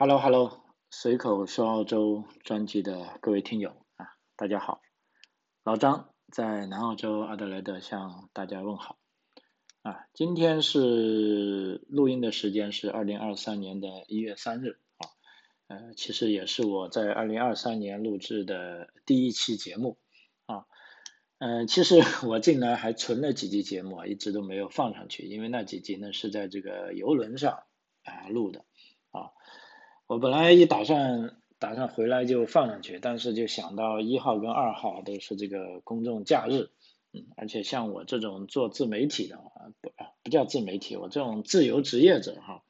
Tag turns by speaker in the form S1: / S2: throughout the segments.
S1: Hello Hello，随口说澳洲专辑的各位听友啊，大家好，老张在南澳洲阿德莱德向大家问好啊。今天是录音的时间是二零二三年的一月三日啊，呃，其实也是我在二零二三年录制的第一期节目啊，嗯，其实 我进来还存了几集节目啊，一直都没有放上去，因为那几集呢是在这个游轮上啊录的啊。我本来一打算打算回来就放上去，但是就想到一号跟二号都是这个公众假日，嗯，而且像我这种做自媒体的啊，不不叫自媒体，我这种自由职业者哈，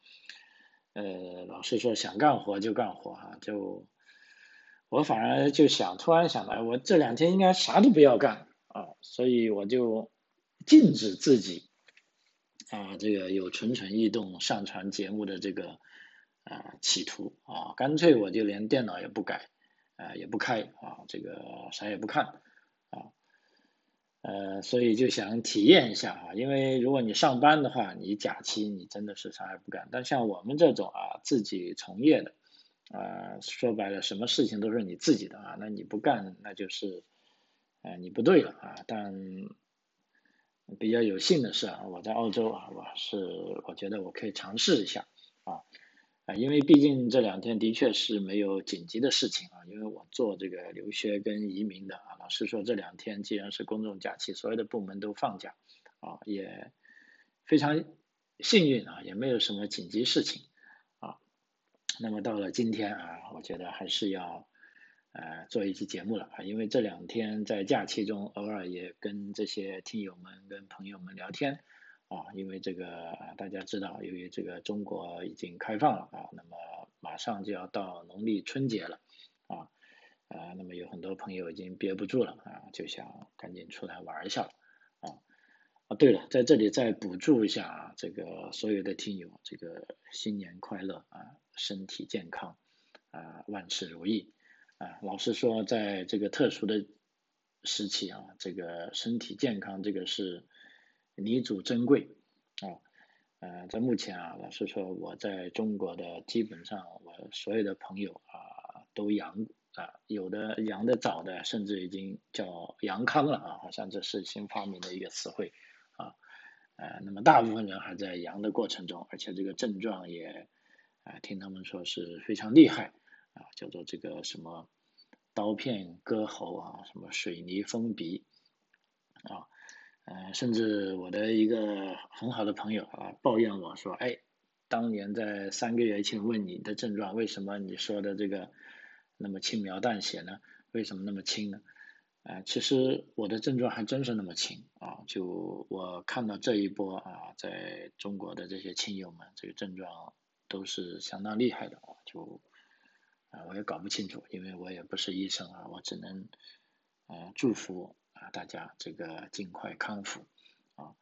S1: 呃，老是说想干活就干活哈，就我反而就想突然想到，我这两天应该啥都不要干啊，所以我就禁止自己啊这个有蠢蠢欲动上传节目的这个。啊，企图啊，干脆我就连电脑也不改，啊，也不开啊，这个啥也不看啊，呃，所以就想体验一下啊，因为如果你上班的话，你假期你真的是啥也不干，但像我们这种啊，自己从业的，啊，说白了，什么事情都是你自己的啊，那你不干，那就是，呃，你不对了啊，但比较有幸的是啊，我在澳洲啊，我是我觉得我可以尝试一下啊。啊，因为毕竟这两天的确是没有紧急的事情啊，因为我做这个留学跟移民的啊，老师说这两天既然是公众假期，所有的部门都放假啊，也非常幸运啊，也没有什么紧急事情啊。那么到了今天啊，我觉得还是要呃做一期节目了啊，因为这两天在假期中偶尔也跟这些听友们跟朋友们聊天。啊，因为这个啊大家知道，由于这个中国已经开放了啊，那么马上就要到农历春节了啊，啊，那么有很多朋友已经憋不住了啊，就想赶紧出来玩一下啊啊，对了，在这里再补祝一下啊，这个所有的听友，这个新年快乐啊，身体健康啊，万事如意啊。老实说，在这个特殊的时期啊，这个身体健康这个是。弥足珍贵啊，呃，在目前啊，老实说，我在中国的基本上，我所有的朋友啊都阳啊，有的阳的早的，甚至已经叫阳康了啊，好像这是新发明的一个词汇啊，呃，那么大部分人还在阳的过程中，而且这个症状也啊，听他们说是非常厉害啊，叫做这个什么刀片割喉啊，什么水泥封鼻啊。呃，甚至我的一个很好的朋友啊，抱怨我说：“哎，当年在三个月前问你的症状，为什么你说的这个那么轻描淡写呢？为什么那么轻呢？”啊，其实我的症状还真是那么轻啊！就我看到这一波啊，在中国的这些亲友们，这个症状都是相当厉害的啊！就啊，我也搞不清楚，因为我也不是医生啊，我只能呃祝福。啊，大家这个尽快康复啊，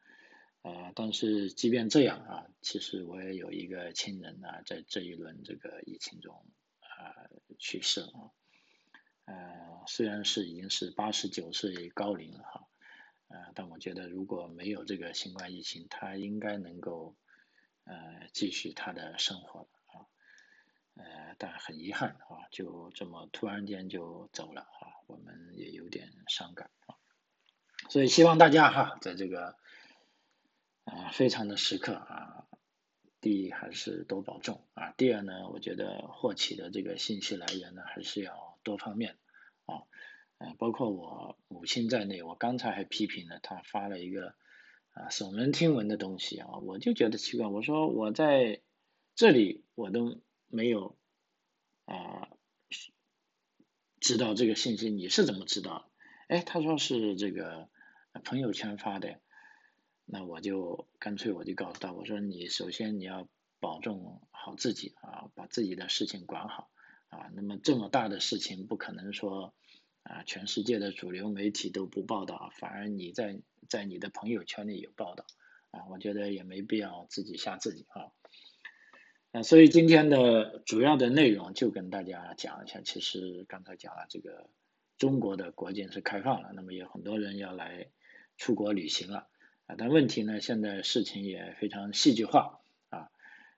S1: 呃，但是即便这样啊，其实我也有一个亲人啊，在这一轮这个疫情中啊去世了啊，呃，虽然是已经是八十九岁高龄了哈，呃，但我觉得如果没有这个新冠疫情，他应该能够呃继续他的生活了啊，呃，但很遗憾啊，就这么突然间就走了啊，我们也有点伤感啊。所以希望大家哈，在这个啊非常的时刻啊，第一还是多保重啊。第二呢，我觉得获取的这个信息来源呢，还是要多方面啊。呃，包括我母亲在内，我刚才还批评了她发了一个啊耸人听闻的东西啊，我就觉得奇怪，我说我在这里我都没有啊知道这个信息，你是怎么知道？哎，他说是这个。朋友圈发的，那我就干脆我就告诉他，我说你首先你要保重好自己啊，把自己的事情管好啊。那么这么大的事情，不可能说啊，全世界的主流媒体都不报道，反而你在在你的朋友圈里有报道啊。我觉得也没必要自己吓自己啊。那所以今天的主要的内容就跟大家讲一下，其实刚才讲了这个中国的国境是开放了，那么有很多人要来。出国旅行了啊，但问题呢，现在事情也非常戏剧化啊，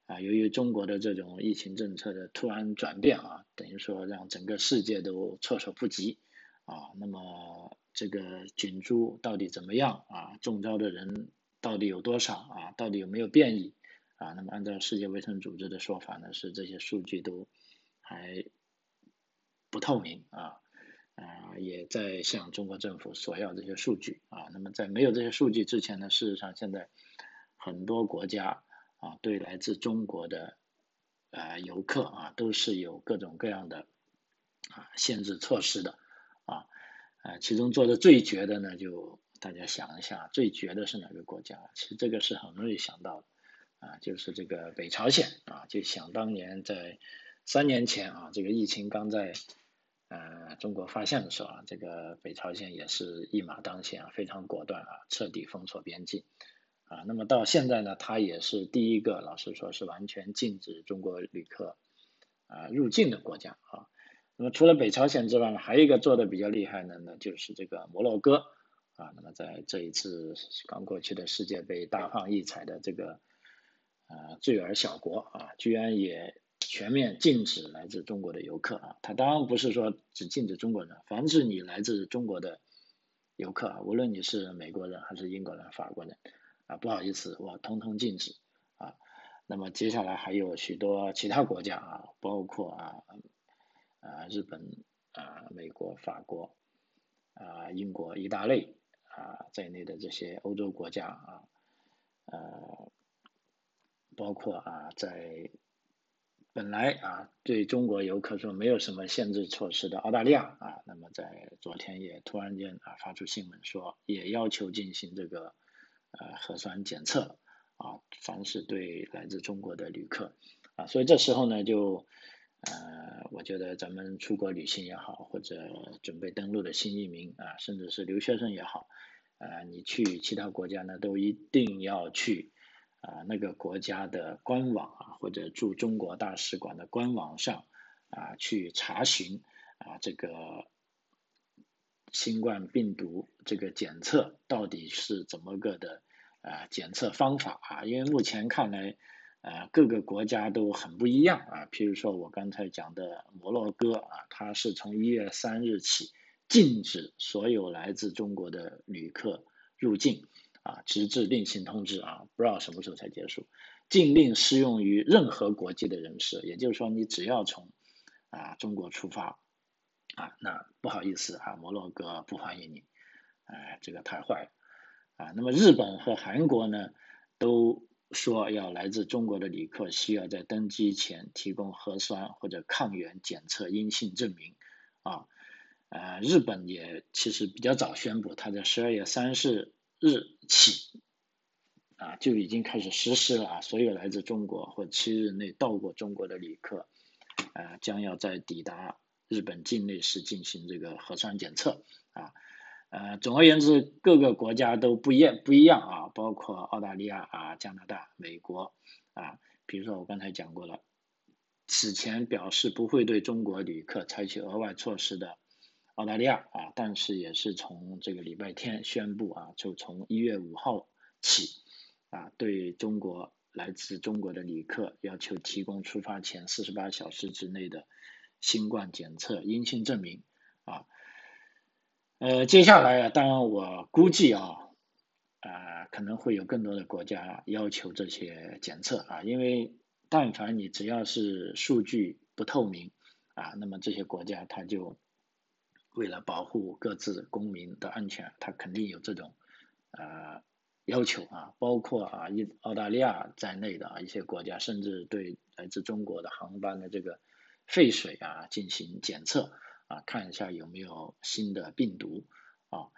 S1: 啊，由于中国的这种疫情政策的突然转变啊，等于说让整个世界都措手不及啊。那么这个菌株到底怎么样啊？中招的人到底有多少啊？到底有没有变异啊？那么按照世界卫生组织的说法呢，是这些数据都还不透明啊啊，也在向中国政府索要这些数据啊。那么在没有这些数据之前呢，事实上现在很多国家。啊，对来自中国的呃游客啊，都是有各种各样的啊限制措施的啊，呃，其中做的最绝的呢，就大家想一下，最绝的是哪个国家？其实这个是很容易想到的啊，就是这个北朝鲜啊，就想当年在三年前啊，这个疫情刚在呃中国发现的时候啊，这个北朝鲜也是一马当先啊，非常果断啊，彻底封锁边境。啊，那么到现在呢，它也是第一个，老实说是完全禁止中国旅客啊入境的国家啊。那么除了北朝鲜之外呢，还有一个做的比较厉害的呢，就是这个摩洛哥啊。那么在这一次刚过去的世界杯大放异彩的这个啊罪尔小国啊，居然也全面禁止来自中国的游客啊。它当然不是说只禁止中国人，凡是你来自中国的游客啊，无论你是美国人还是英国人、法国人。啊，不好意思，我通通禁止啊。那么接下来还有许多其他国家啊，包括啊啊日本啊、美国、法国啊、英国、意大利啊在内的这些欧洲国家啊，呃，包括啊在本来啊对中国游客说没有什么限制措施的澳大利亚啊，那么在昨天也突然间啊发出新闻说，也要求进行这个。呃，核酸检测啊，凡是对来自中国的旅客啊，所以这时候呢，就呃，我觉得咱们出国旅行也好，或者准备登陆的新移民啊，甚至是留学生也好，啊，你去其他国家呢，都一定要去啊那个国家的官网啊，或者驻中国大使馆的官网上啊去查询啊这个。新冠病毒这个检测到底是怎么个的啊？检测方法啊？因为目前看来，啊各个国家都很不一样啊。譬如说我刚才讲的摩洛哥啊，它是从一月三日起禁止所有来自中国的旅客入境啊，直至另行通知啊，不知道什么时候才结束。禁令适用于任何国籍的人士，也就是说，你只要从啊中国出发。啊，那不好意思啊，摩洛哥不欢迎你，哎，这个太坏了啊。那么日本和韩国呢，都说要来自中国的旅客需要在登机前提供核酸或者抗原检测阴性证明啊。呃，日本也其实比较早宣布，他在十二月三十日起啊就已经开始实施了啊，所有来自中国或七日内到过中国的旅客，啊，将要在抵达。日本境内时进行这个核酸检测啊，呃，总而言之，各个国家都不一样不一样啊，包括澳大利亚啊、加拿大、美国啊，比如说我刚才讲过了，此前表示不会对中国旅客采取额外措施的澳大利亚啊，但是也是从这个礼拜天宣布啊，就从一月五号起啊，对中国来自中国的旅客要求提供出发前四十八小时之内的。新冠检测阴性证明啊，呃，接下来啊，当然我估计啊，啊，可能会有更多的国家要求这些检测啊，因为但凡你只要是数据不透明啊，那么这些国家它就为了保护各自公民的安全，他肯定有这种啊要求啊，包括啊，一澳大利亚在内的啊一些国家，甚至对来自中国的航班的这个。废水啊，进行检测啊，看一下有没有新的病毒啊，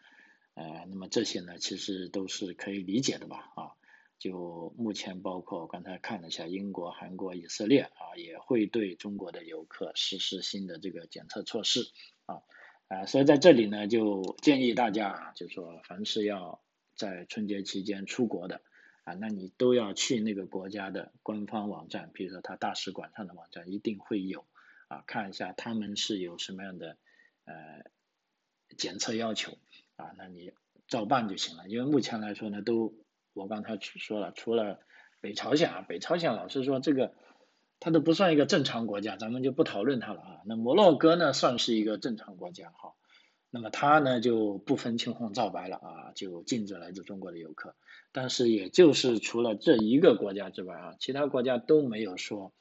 S1: 呃，那么这些呢，其实都是可以理解的吧啊，就目前包括刚才看了一下，英国、韩国、以色列啊，也会对中国的游客实施新的这个检测措施啊，啊，所以在这里呢，就建议大家，就说，凡是要在春节期间出国的。啊，那你都要去那个国家的官方网站，比如说他大使馆上的网站一定会有啊，看一下他们是有什么样的呃检测要求啊，那你照办就行了。因为目前来说呢，都我刚才说了，除了北朝鲜啊，北朝鲜老师说这个它都不算一个正常国家，咱们就不讨论它了啊。那摩洛哥呢算是一个正常国家哈，那么它呢就不分青红皂白了啊，就禁止来自中国的游客。但是也就是除了这一个国家之外啊，其他国家都没有说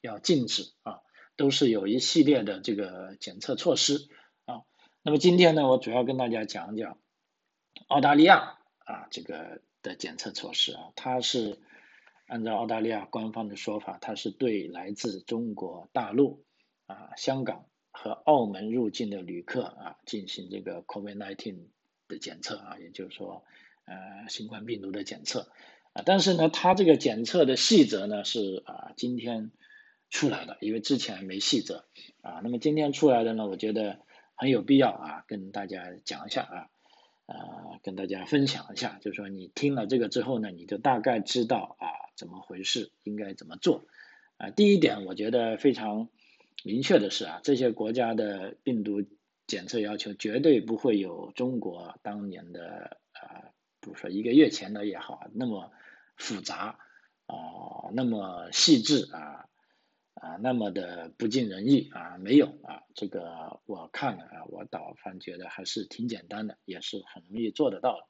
S1: 要禁止啊，都是有一系列的这个检测措施啊。那么今天呢，我主要跟大家讲讲澳大利亚啊这个的检测措施啊，它是。按照澳大利亚官方的说法，它是对来自中国大陆、啊香港和澳门入境的旅客啊进行这个 COVID-19 的检测啊，也就是说，呃新冠病毒的检测啊。但是呢，它这个检测的细则呢是啊今天出来的，因为之前没细则啊。那么今天出来的呢，我觉得很有必要啊，跟大家讲一下啊。呃，跟大家分享一下，就是说你听了这个之后呢，你就大概知道啊怎么回事，应该怎么做。啊，第一点我觉得非常明确的是啊，这些国家的病毒检测要求绝对不会有中国当年的啊，比如说一个月前的也好，那么复杂啊，那么细致啊。啊，那么的不尽人意啊，没有啊，这个我看了啊，我倒反觉得还是挺简单的，也是很容易做得到的。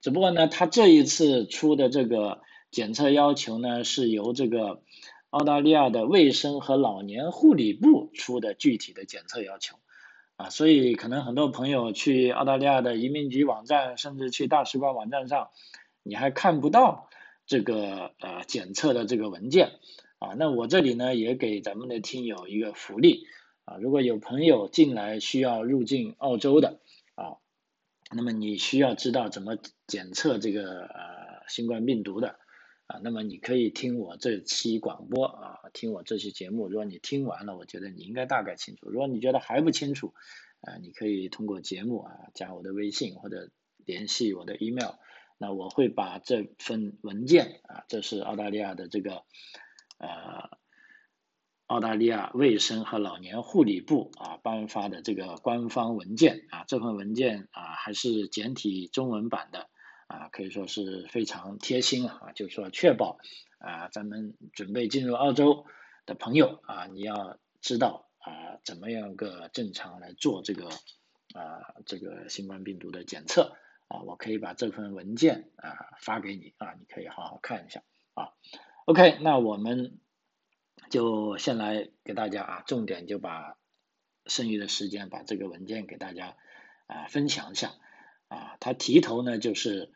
S1: 只不过呢，他这一次出的这个检测要求呢，是由这个澳大利亚的卫生和老年护理部出的具体的检测要求啊，所以可能很多朋友去澳大利亚的移民局网站，甚至去大使馆网站上，你还看不到这个呃检测的这个文件。啊，那我这里呢也给咱们的听友一个福利啊，如果有朋友进来需要入境澳洲的啊，那么你需要知道怎么检测这个呃新冠病毒的啊，那么你可以听我这期广播啊，听我这期节目，如果你听完了，我觉得你应该大概清楚。如果你觉得还不清楚啊，你可以通过节目啊加我的微信或者联系我的 email，那我会把这份文件啊，这是澳大利亚的这个。呃，澳大利亚卫生和老年护理部啊颁发的这个官方文件啊，这份文件啊还是简体中文版的啊，可以说是非常贴心啊，就是说确保啊咱们准备进入澳洲的朋友啊，你要知道啊怎么样个正常来做这个啊这个新冠病毒的检测啊，我可以把这份文件啊发给你啊，你可以好好看一下啊。OK，那我们就先来给大家啊，重点就把剩余的时间把这个文件给大家啊分享一下啊。它题头呢就是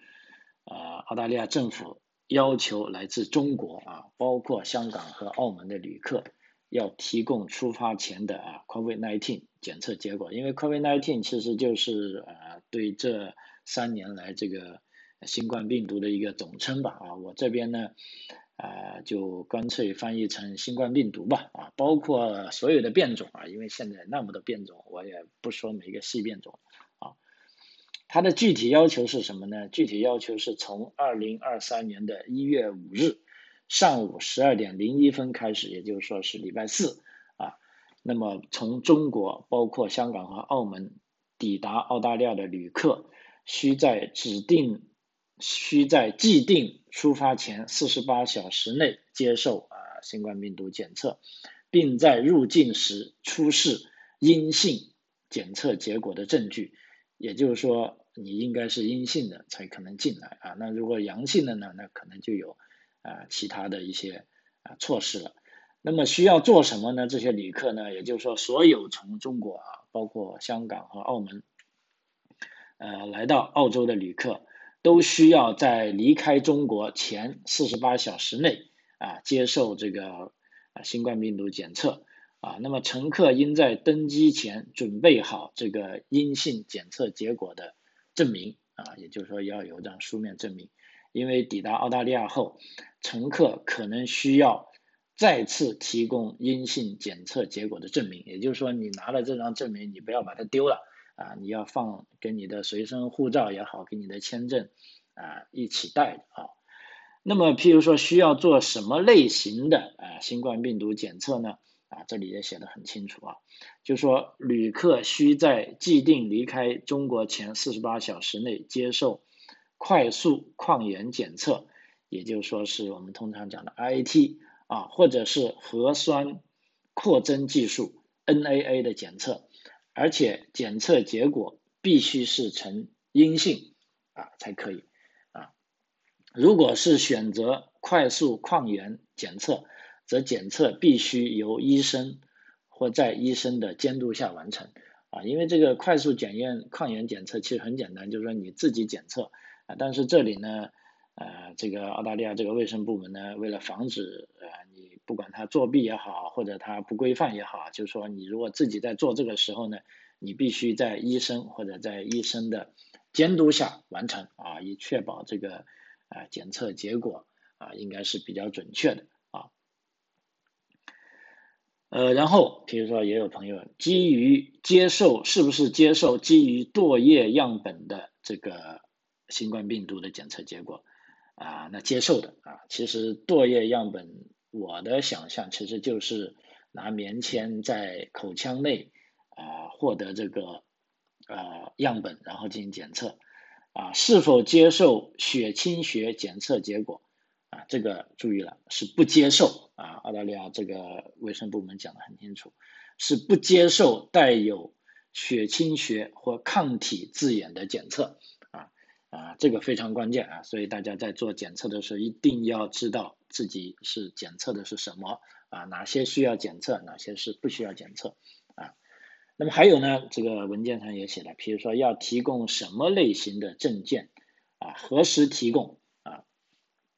S1: 呃澳大利亚政府要求来自中国啊，包括香港和澳门的旅客要提供出发前的啊 COVID-19 检测结果，因为 COVID-19 其实就是啊对这三年来这个新冠病毒的一个总称吧啊。我这边呢。啊，就干脆翻译成新冠病毒吧，啊，包括所有的变种啊，因为现在那么多变种，我也不说每个细变种，啊，它的具体要求是什么呢？具体要求是从二零二三年的一月五日上午十二点零一分开始，也就是说是礼拜四，啊，那么从中国包括香港和澳门抵达澳大利亚的旅客，需在指定。需在既定出发前四十八小时内接受啊新冠病毒检测，并在入境时出示阴性检测结果的证据。也就是说，你应该是阴性的才可能进来啊。那如果阳性的呢？那可能就有啊其他的一些啊措施了。那么需要做什么呢？这些旅客呢？也就是说，所有从中国啊，包括香港和澳门，呃，来到澳洲的旅客。都需要在离开中国前四十八小时内啊接受这个啊新冠病毒检测。啊，那么乘客应在登机前准备好这个阴性检测结果的证明。啊，也就是说要有张书面证明，因为抵达澳大利亚后，乘客可能需要再次提供阴性检测结果的证明，也就是说你拿了这张证明，你不要把它丢了。啊，你要放跟你的随身护照也好，跟你的签证啊一起带啊。那么，譬如说需要做什么类型的啊新冠病毒检测呢？啊，这里也写的很清楚啊，就说旅客需在既定离开中国前四十八小时内接受快速抗原检测，也就是说是我们通常讲的 IT 啊，或者是核酸扩增技术 NAA 的检测，而且检测结果必须是呈阴性啊才可以啊。如果是选择快速抗原检测，则检测必须由医生或在医生的监督下完成啊，因为这个快速检验抗原检测其实很简单，就是说你自己检测啊，但是这里呢，呃，这个澳大利亚这个卫生部门呢，为了防止呃你不管他作弊也好，或者他不规范也好，就是说你如果自己在做这个时候呢，你必须在医生或者在医生的监督下完成啊，以确保这个啊检测结果啊应该是比较准确的啊。呃，然后比如说也有朋友基于接受是不是接受基于唾液样本的这个新冠病毒的检测结果啊，那接受的啊，其实唾液样本我的想象其实就是拿棉签在口腔内啊获得这个呃样本，然后进行检测啊，是否接受血清学检测结果？啊，这个注意了，是不接受啊！澳大利亚这个卫生部门讲的很清楚，是不接受带有血清学或抗体字眼的检测啊，这个非常关键啊！所以大家在做检测的时候，一定要知道自己是检测的是什么啊，哪些需要检测，哪些是不需要检测啊。那么还有呢，这个文件上也写了，比如说要提供什么类型的证件啊，何时提供啊？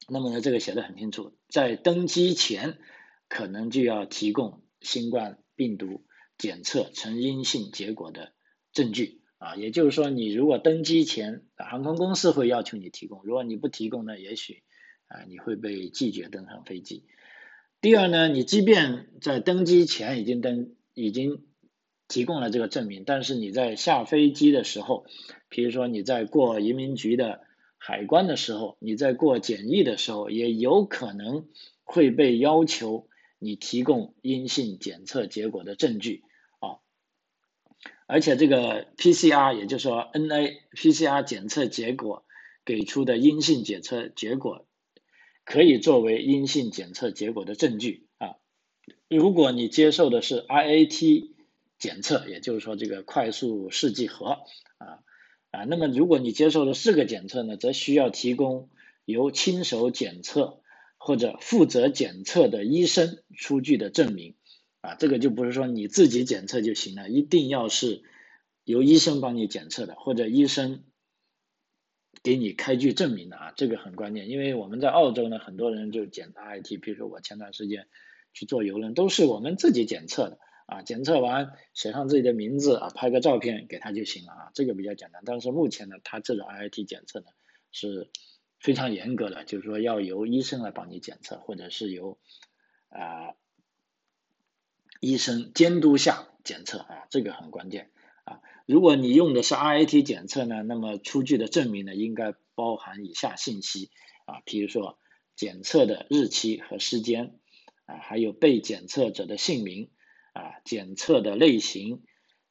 S1: 那么呢，这个写的很清楚，在登机前可能就要提供新冠病毒检测呈阴性结果的证据啊，也就是说，你如果登机前，航空公司会要求你提供，如果你不提供呢，也许啊你会被拒绝登上飞机。第二呢，你即便在登机前已经登已经提供了这个证明，但是你在下飞机的时候，比如说你在过移民局的。海关的时候，你在过检疫的时候，也有可能会被要求你提供阴性检测结果的证据。而且这个 PCR，也就是说 NA PCR 检测结果给出的阴性检测结果，可以作为阴性检测结果的证据啊。如果你接受的是 RAT 检测，也就是说这个快速试剂盒啊。啊，那么如果你接受了四个检测呢，则需要提供由亲手检测或者负责检测的医生出具的证明。啊，这个就不是说你自己检测就行了，一定要是由医生帮你检测的，或者医生给你开具证明的啊，这个很关键。因为我们在澳洲呢，很多人就检 RIT，比如说我前段时间去做游轮，都是我们自己检测的。啊，检测完写上自己的名字啊，拍个照片给他就行了啊，这个比较简单。但是目前呢，他这种 I T 检测呢是非常严格的，就是说要由医生来帮你检测，或者是由啊医生监督下检测啊，这个很关键啊。如果你用的是 RIT 检测呢，那么出具的证明呢应该包含以下信息啊，比如说检测的日期和时间啊，还有被检测者的姓名。啊，检测的类型，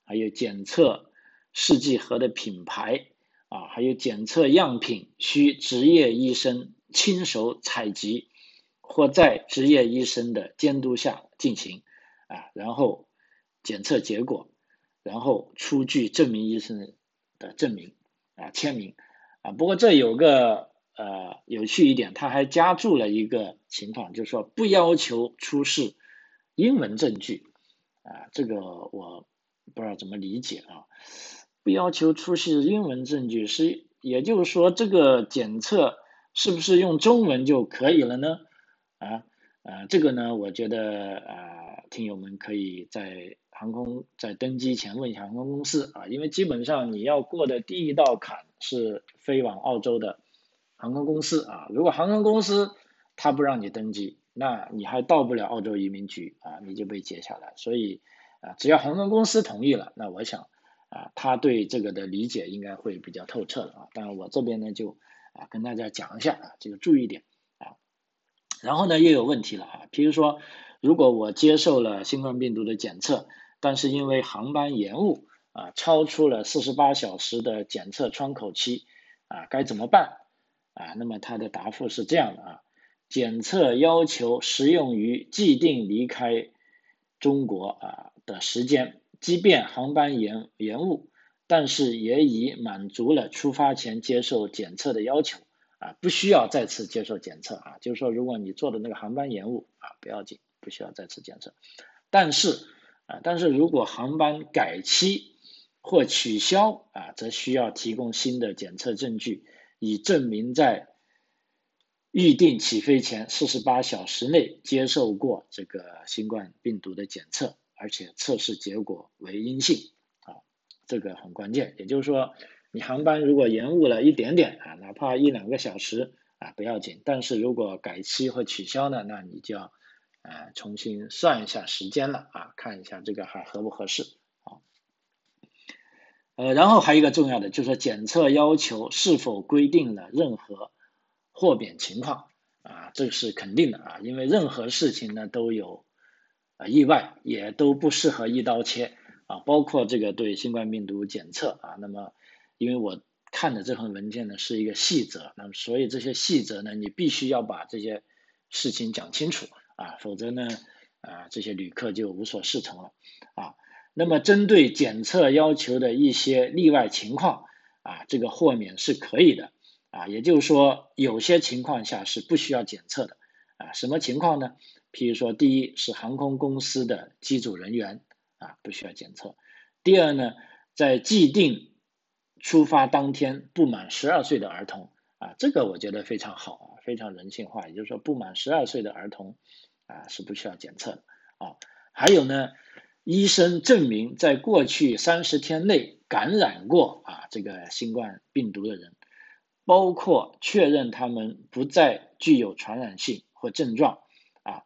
S1: 还有检测试剂盒的品牌，啊，还有检测样品需执业医生亲手采集，或在执业医生的监督下进行，啊，然后检测结果，然后出具证明医生的证明，啊，签名，啊，不过这有个呃有趣一点，他还加注了一个情况，就是说不要求出示英文证据。啊，这个我不知道怎么理解啊，不要求出示英文证据，是也就是说这个检测是不是用中文就可以了呢？啊啊，这个呢，我觉得啊，听友们可以在航空在登机前问一下航空公司啊，因为基本上你要过的第一道坎是飞往澳洲的航空公司啊，如果航空公司他不让你登机。那你还到不了澳洲移民局啊，你就被接下来。所以啊，只要航空公司同意了，那我想啊，他对这个的理解应该会比较透彻了啊。当然我这边呢就啊跟大家讲一下啊，这个注意点啊。然后呢又有问题了啊，比如说如果我接受了新冠病毒的检测，但是因为航班延误啊，超出了四十八小时的检测窗口期啊，该怎么办？啊，那么他的答复是这样的啊，检测要求适用于既定离开中国啊的时间，即便航班延延误，但是也已满足了出发前接受检测的要求啊，不需要再次接受检测啊，就是说如果你坐的那个航班延误啊，不要紧，不需要再次检测，但是啊，但是如果航班改期或取消啊，则需要提供新的检测证据，以证明在预定起飞前四十八小时内接受过这个新冠病毒的检测，而且测试结果为阴性啊，这个很关键。也就是说，你航班如果延误了一点点啊，哪怕一两个小时啊，不要紧。但是如果改期或取消呢，那你就要呃重新算一下时间了啊，看一下这个还合不合适啊。呃，然后还有一个重要的，就是说检测要求是否规定了任何豁免情况啊，这是肯定的啊，因为任何事情呢都有啊意外，也都不适合一刀切啊，包括这个对新冠病毒检测啊，那么因为我看的这份文件呢是一个细则，那么所以这些细则呢，你必须要把这些事情讲清楚啊，否则呢啊这些旅客就无所适从了啊。那么，针对检测要求的一些例外情况，啊，这个豁免是可以的，啊，也就是说，有些情况下是不需要检测的，啊，什么情况呢？譬如说，第一是航空公司的机组人员，啊，不需要检测；第二呢，在既定出发当天不满十二岁的儿童，啊，这个我觉得非常好啊，非常人性化，也就是说，不满十二岁的儿童，啊，是不需要检测的，啊，还有呢。医生证明，在过去三十天内感染过啊这个新冠病毒的人，包括确认他们不再具有传染性或症状啊，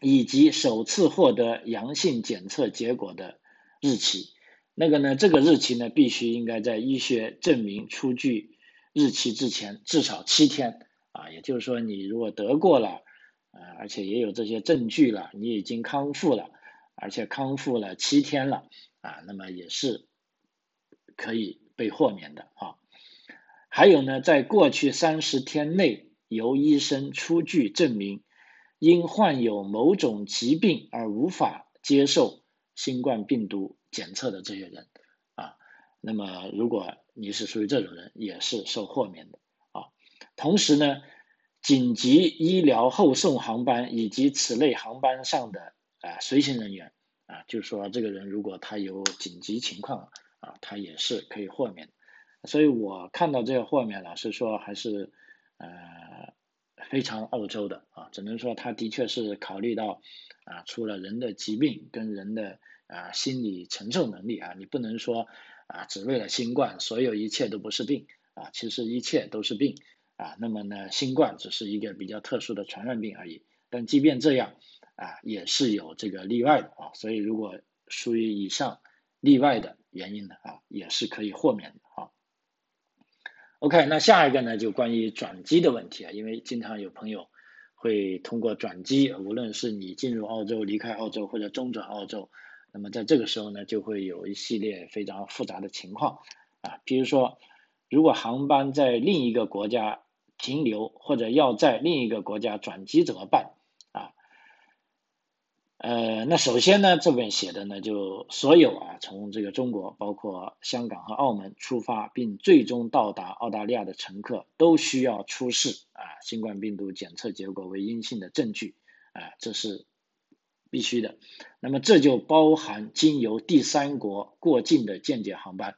S1: 以及首次获得阳性检测结果的日期。那个呢，这个日期呢，必须应该在医学证明出具日期之前至少七天啊。也就是说，你如果得过了啊，而且也有这些证据了，你已经康复了。而且康复了七天了啊，那么也是可以被豁免的啊。还有呢，在过去三十天内由医生出具证明，因患有某种疾病而无法接受新冠病毒检测的这些人啊，那么如果你是属于这种人，也是受豁免的啊。同时呢，紧急医疗后送航班以及此类航班上的。啊，随行人员啊，就是说这个人如果他有紧急情况啊，他也是可以豁免。所以我看到这个豁免，老实说还是呃非常澳洲的啊，只能说他的确是考虑到啊，除了人的疾病跟人的啊心理承受能力啊，你不能说啊只为了新冠，所有一切都不是病啊，其实一切都是病啊。那么呢，新冠只是一个比较特殊的传染病而已。但即便这样。啊，也是有这个例外的啊，所以如果属于以上例外的原因的啊，也是可以豁免的啊。OK，那下一个呢，就关于转机的问题啊，因为经常有朋友会通过转机，无论是你进入澳洲、离开澳洲或者中转澳洲，那么在这个时候呢，就会有一系列非常复杂的情况啊，比如说，如果航班在另一个国家停留，或者要在另一个国家转机怎么办？啊呃，那首先呢，这边写的呢，就所有啊，从这个中国，包括香港和澳门出发并最终到达澳大利亚的乘客，都需要出示啊新冠病毒检测结果为阴性的证据啊，这是必须的。那么这就包含经由第三国过境的间接航班，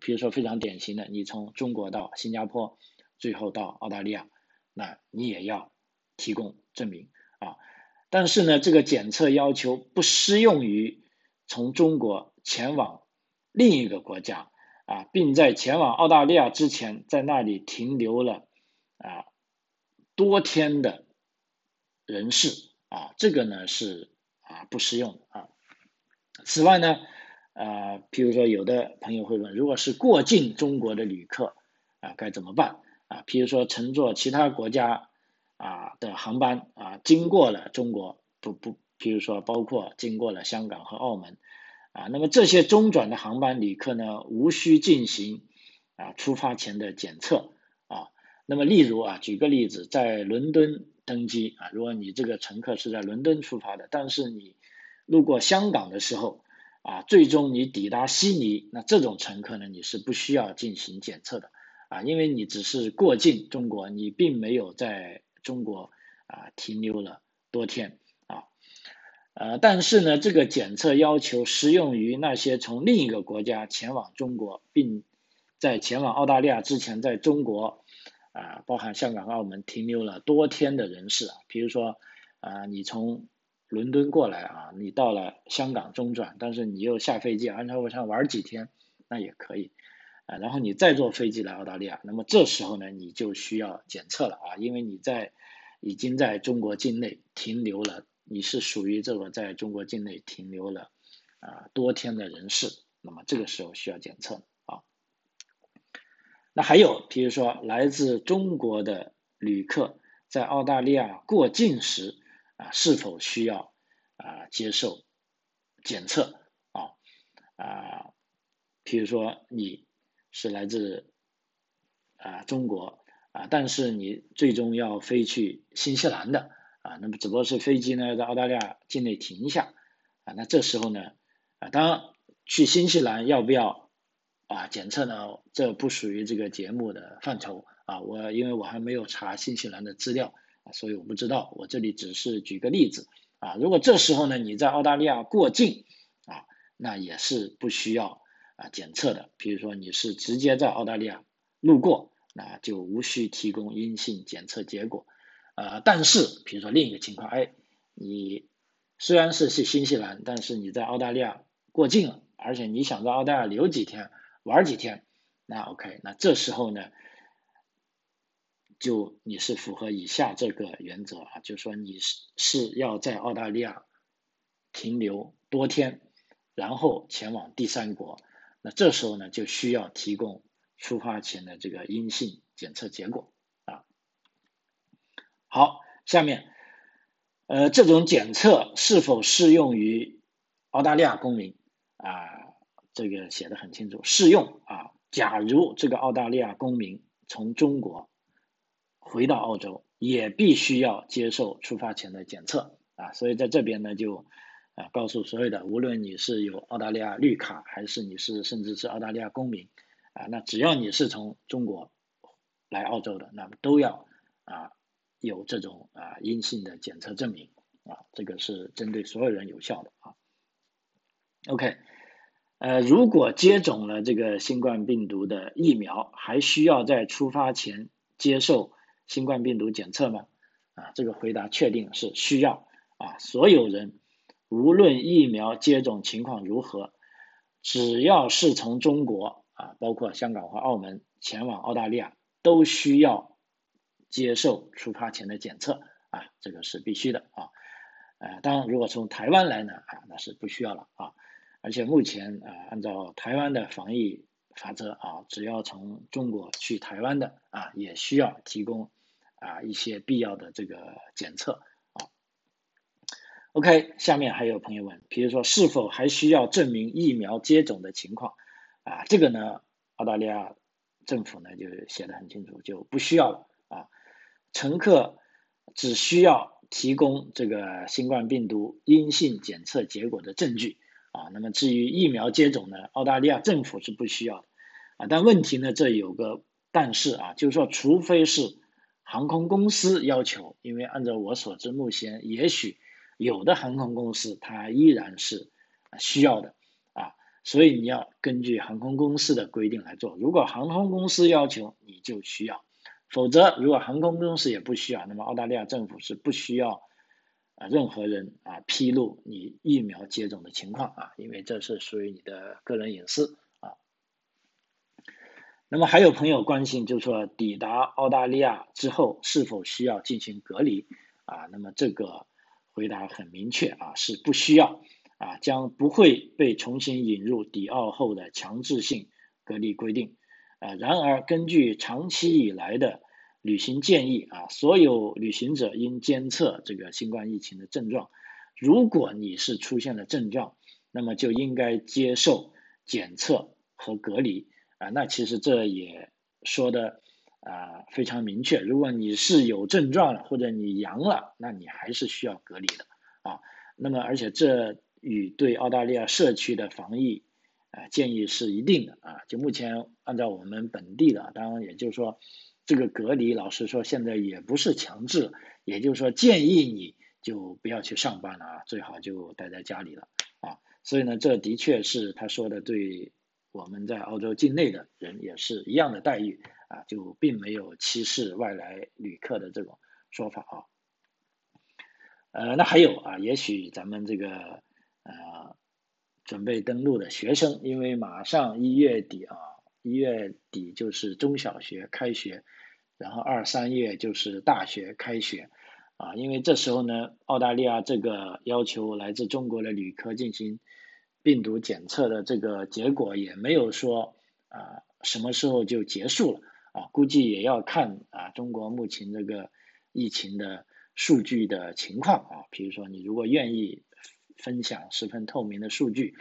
S1: 比如说非常典型的，你从中国到新加坡，最后到澳大利亚，那你也要提供证明啊。但是呢，这个检测要求不适用于从中国前往另一个国家啊，并在前往澳大利亚之前在那里停留了啊多天的人士啊，这个呢是啊不适用的啊。此外呢，呃，譬如说有的朋友会问，如果是过境中国的旅客啊，该怎么办啊？譬如说乘坐其他国家。啊的航班啊，经过了中国，不不，比如说包括经过了香港和澳门，啊，那么这些中转的航班旅客呢，无需进行啊出发前的检测啊，那么例如啊，举个例子，在伦敦登机啊，如果你这个乘客是在伦敦出发的，但是你路过香港的时候啊，最终你抵达悉尼，那这种乘客呢，你是不需要进行检测的啊，因为你只是过境中国，你并没有在中国啊停留了多天啊，呃，但是呢，这个检测要求适用于那些从另一个国家前往中国，并在前往澳大利亚之前在中国。啊，包含香港、澳门停留了多天的人士啊，比如说啊，你从伦敦过来啊，你到了香港中转，但是你又下飞机，安我想玩几天，那也可以啊。然后你再坐飞机来澳大利亚，那么这时候呢，你就需要检测了啊，因为你在已经在中国境内停留了，你是属于这个在中国境内停留了啊多天的人士，那么这个时候需要检测啊。那还有，比如说来自中国的旅客在澳大利亚过境时啊，是否需要啊接受检测啊啊？比如说你是来自啊中国啊，但是你最终要飞去新西兰的啊，那么只不过是飞机呢在澳大利亚境内停一下啊，那这时候呢啊，当去新西兰要不要？啊，检测呢，这不属于这个节目的范畴啊。我因为我还没有查新西兰的资料啊，所以我不知道。我这里只是举个例子啊。如果这时候呢，你在澳大利亚过境啊，那也是不需要啊检测的。比如说你是直接在澳大利亚路过，那就无需提供阴性检测结果。呃，但是比如说另一个情况，哎，你虽然是去新西兰，但是你在澳大利亚过境了，而且你想在澳大利亚留几天。玩几天，那 OK，那这时候呢，就你是符合以下这个原则啊，就是说你是是要在澳大利亚停留多天，然后前往第三国，那这时候呢就需要提供出发前的这个阴性检测结果啊。好，下面，呃，这种检测是否适用于澳大利亚公民啊？这个写的很清楚，适用啊。假如这个澳大利亚公民从中国回到澳洲，也必须要接受出发前的检测啊。所以在这边呢，就啊告诉所有的，无论你是有澳大利亚绿卡，还是你是甚至是澳大利亚公民啊，那只要你是从中国来澳洲的，那么都要啊有这种啊阴性的检测证明啊。这个是针对所有人有效的啊。OK。呃，如果接种了这个新冠病毒的疫苗，还需要在出发前接受新冠病毒检测吗？啊，这个回答确定是需要啊。所有人无论疫苗接种情况如何，只要是从中国啊，包括香港和澳门前往澳大利亚，都需要接受出发前的检测啊，这个是必须的啊。呃，当然，如果从台湾来呢，啊，那是不需要了啊。而且目前啊，按照台湾的防疫法则啊，只要从中国去台湾的啊，也需要提供啊一些必要的这个检测。OK，下面还有朋友问，比如说是否还需要证明疫苗接种的情况啊？这个呢，澳大利亚政府呢就写的很清楚，就不需要了啊。乘客只需要提供这个新冠病毒阴性检测结果的证据。啊，那么至于疫苗接种呢，澳大利亚政府是不需要的，啊，但问题呢，这有个但是啊，就是说，除非是航空公司要求，因为按照我所知，目前也许有的航空公司它依然是需要的，啊，所以你要根据航空公司的规定来做。如果航空公司要求，你就需要；否则，如果航空公司也不需要，那么澳大利亚政府是不需要。啊，任何人啊披露你疫苗接种的情况啊，因为这是属于你的个人隐私啊。那么还有朋友关心，就是说抵达澳大利亚之后是否需要进行隔离啊？那么这个回答很明确啊，是不需要啊，将不会被重新引入迪奥后的强制性隔离规定啊。然而，根据长期以来的。旅行建议啊，所有旅行者应监测这个新冠疫情的症状。如果你是出现了症状，那么就应该接受检测和隔离啊。那其实这也说的啊非常明确，如果你是有症状了或者你阳了，那你还是需要隔离的啊。那么而且这与对澳大利亚社区的防疫啊建议是一定的啊。就目前按照我们本地的，当然也就是说这个隔离，老实说现在也不是强制，也就是说建议你就不要去上班了啊，最好就待在家里了啊。所以呢，这的确是他说的对。我们在澳洲境内的人也是一样的待遇啊，就并没有歧视外来旅客的这种说法啊。呃，那还有啊，也许咱们这个呃准备登陆的学生，因为马上一月底啊，一月底就是中小学开学，然后二三月就是大学开学啊，因为这时候呢，澳大利亚这个要求来自中国的旅客进行。病毒检测的这个结果也没有说啊什么时候就结束了啊，估计也要看啊中国目前这个疫情的数据的情况啊，比如说你如果愿意分享十分透明的数据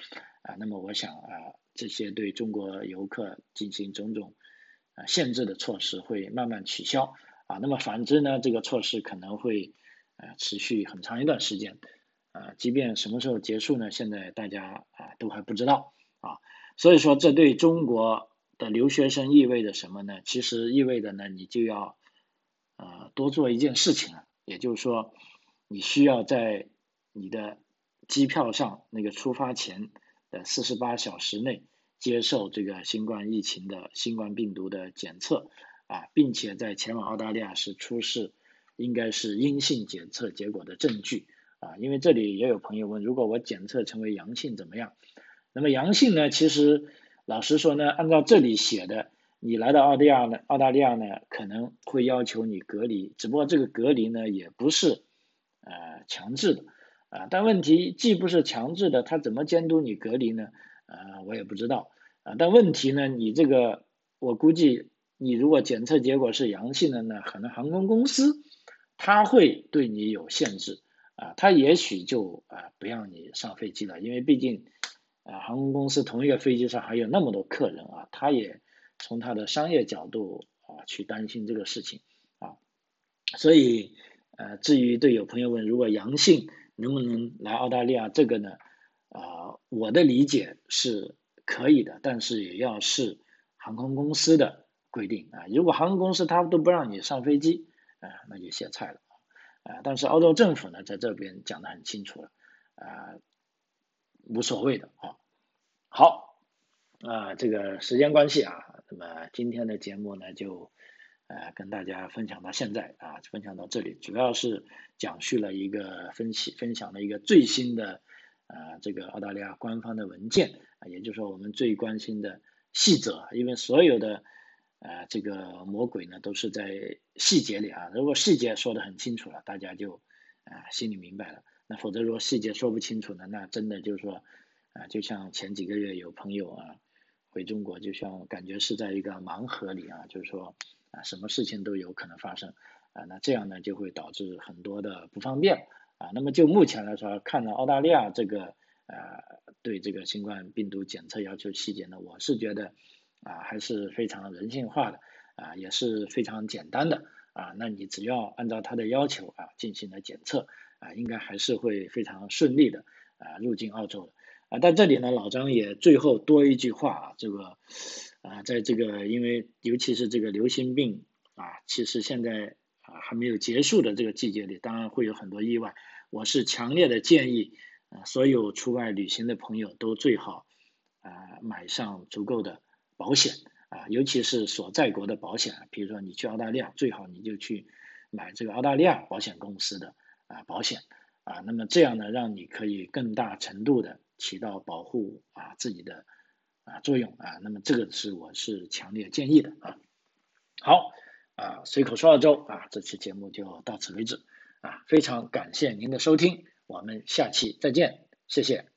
S1: 啊，那么我想啊这些对中国游客进行种种啊限制的措施会慢慢取消啊，那么反之呢，这个措施可能会呃持续很长一段时间。啊，即便什么时候结束呢？现在大家啊都还不知道啊，所以说这对中国的留学生意味着什么呢？其实意味着呢，你就要呃多做一件事情了，也就是说，你需要在你的机票上那个出发前的四十八小时内接受这个新冠疫情的新冠病毒的检测啊，并且在前往澳大利亚时出示应该是阴性检测结果的证据。啊，因为这里也有朋友问，如果我检测成为阳性怎么样？那么阳性呢？其实老实说呢，按照这里写的，你来到澳大利亚呢，澳大利亚呢可能会要求你隔离，只不过这个隔离呢也不是呃强制的啊。但问题既不是强制的，他怎么监督你隔离呢？啊，我也不知道啊。但问题呢，你这个我估计，你如果检测结果是阳性的呢，可能航空公司他会对你有限制。啊，他也许就啊不让你上飞机了，因为毕竟啊航空公司同一个飞机上还有那么多客人啊，他也从他的商业角度啊去担心这个事情啊，所以呃至于对有朋友问如果阳性能不能来澳大利亚这个呢啊我的理解是可以的，但是也要视航空公司的规定啊，如果航空公司他都不让你上飞机啊，那就歇菜了。啊，但是澳洲政府呢，在这边讲的很清楚了，啊，无所谓的啊。好，啊，这个时间关系啊，那么今天的节目呢，就呃跟大家分享到现在啊，分享到这里，主要是讲述了一个分析，分享了一个最新的啊这个澳大利亚官方的文件啊，也就是说我们最关心的细则，因为所有的。啊，这个魔鬼呢，都是在细节里啊。如果细节说的很清楚了，大家就啊心里明白了。否则如果细节说不清楚呢，那真的就是说啊，就像前几个月有朋友啊回中国，就像感觉是在一个盲盒里啊，就是说啊什么事情都有可能发生啊。那这样呢就会导致很多的不方便啊。那么就目前来说，看到澳大利亚这个啊对这个新冠病毒检测要求细节呢，我是觉得。啊，还是非常人性化的，啊，也是非常简单的，啊，那你只要按照他的要求啊进行了检测，啊，应该还是会非常顺利的，啊，入境澳洲的，啊，在这里呢，老张也最后多一句话啊，这个，啊，在这个因为尤其是这个流行病啊，其实现在啊还没有结束的这个季节里，当然会有很多意外，我是强烈的建议，啊，所有出外旅行的朋友都最好啊买上足够的。保险啊，尤其是所在国的保险，比如说你去澳大利亚，最好你就去买这个澳大利亚保险公司的啊保险啊，那么这样呢，让你可以更大程度的起到保护啊自己的啊作用啊，那么这个是我是强烈建议的啊。好啊，随口说澳洲啊，这期节目就到此为止啊，非常感谢您的收听，我们下期再见，谢谢。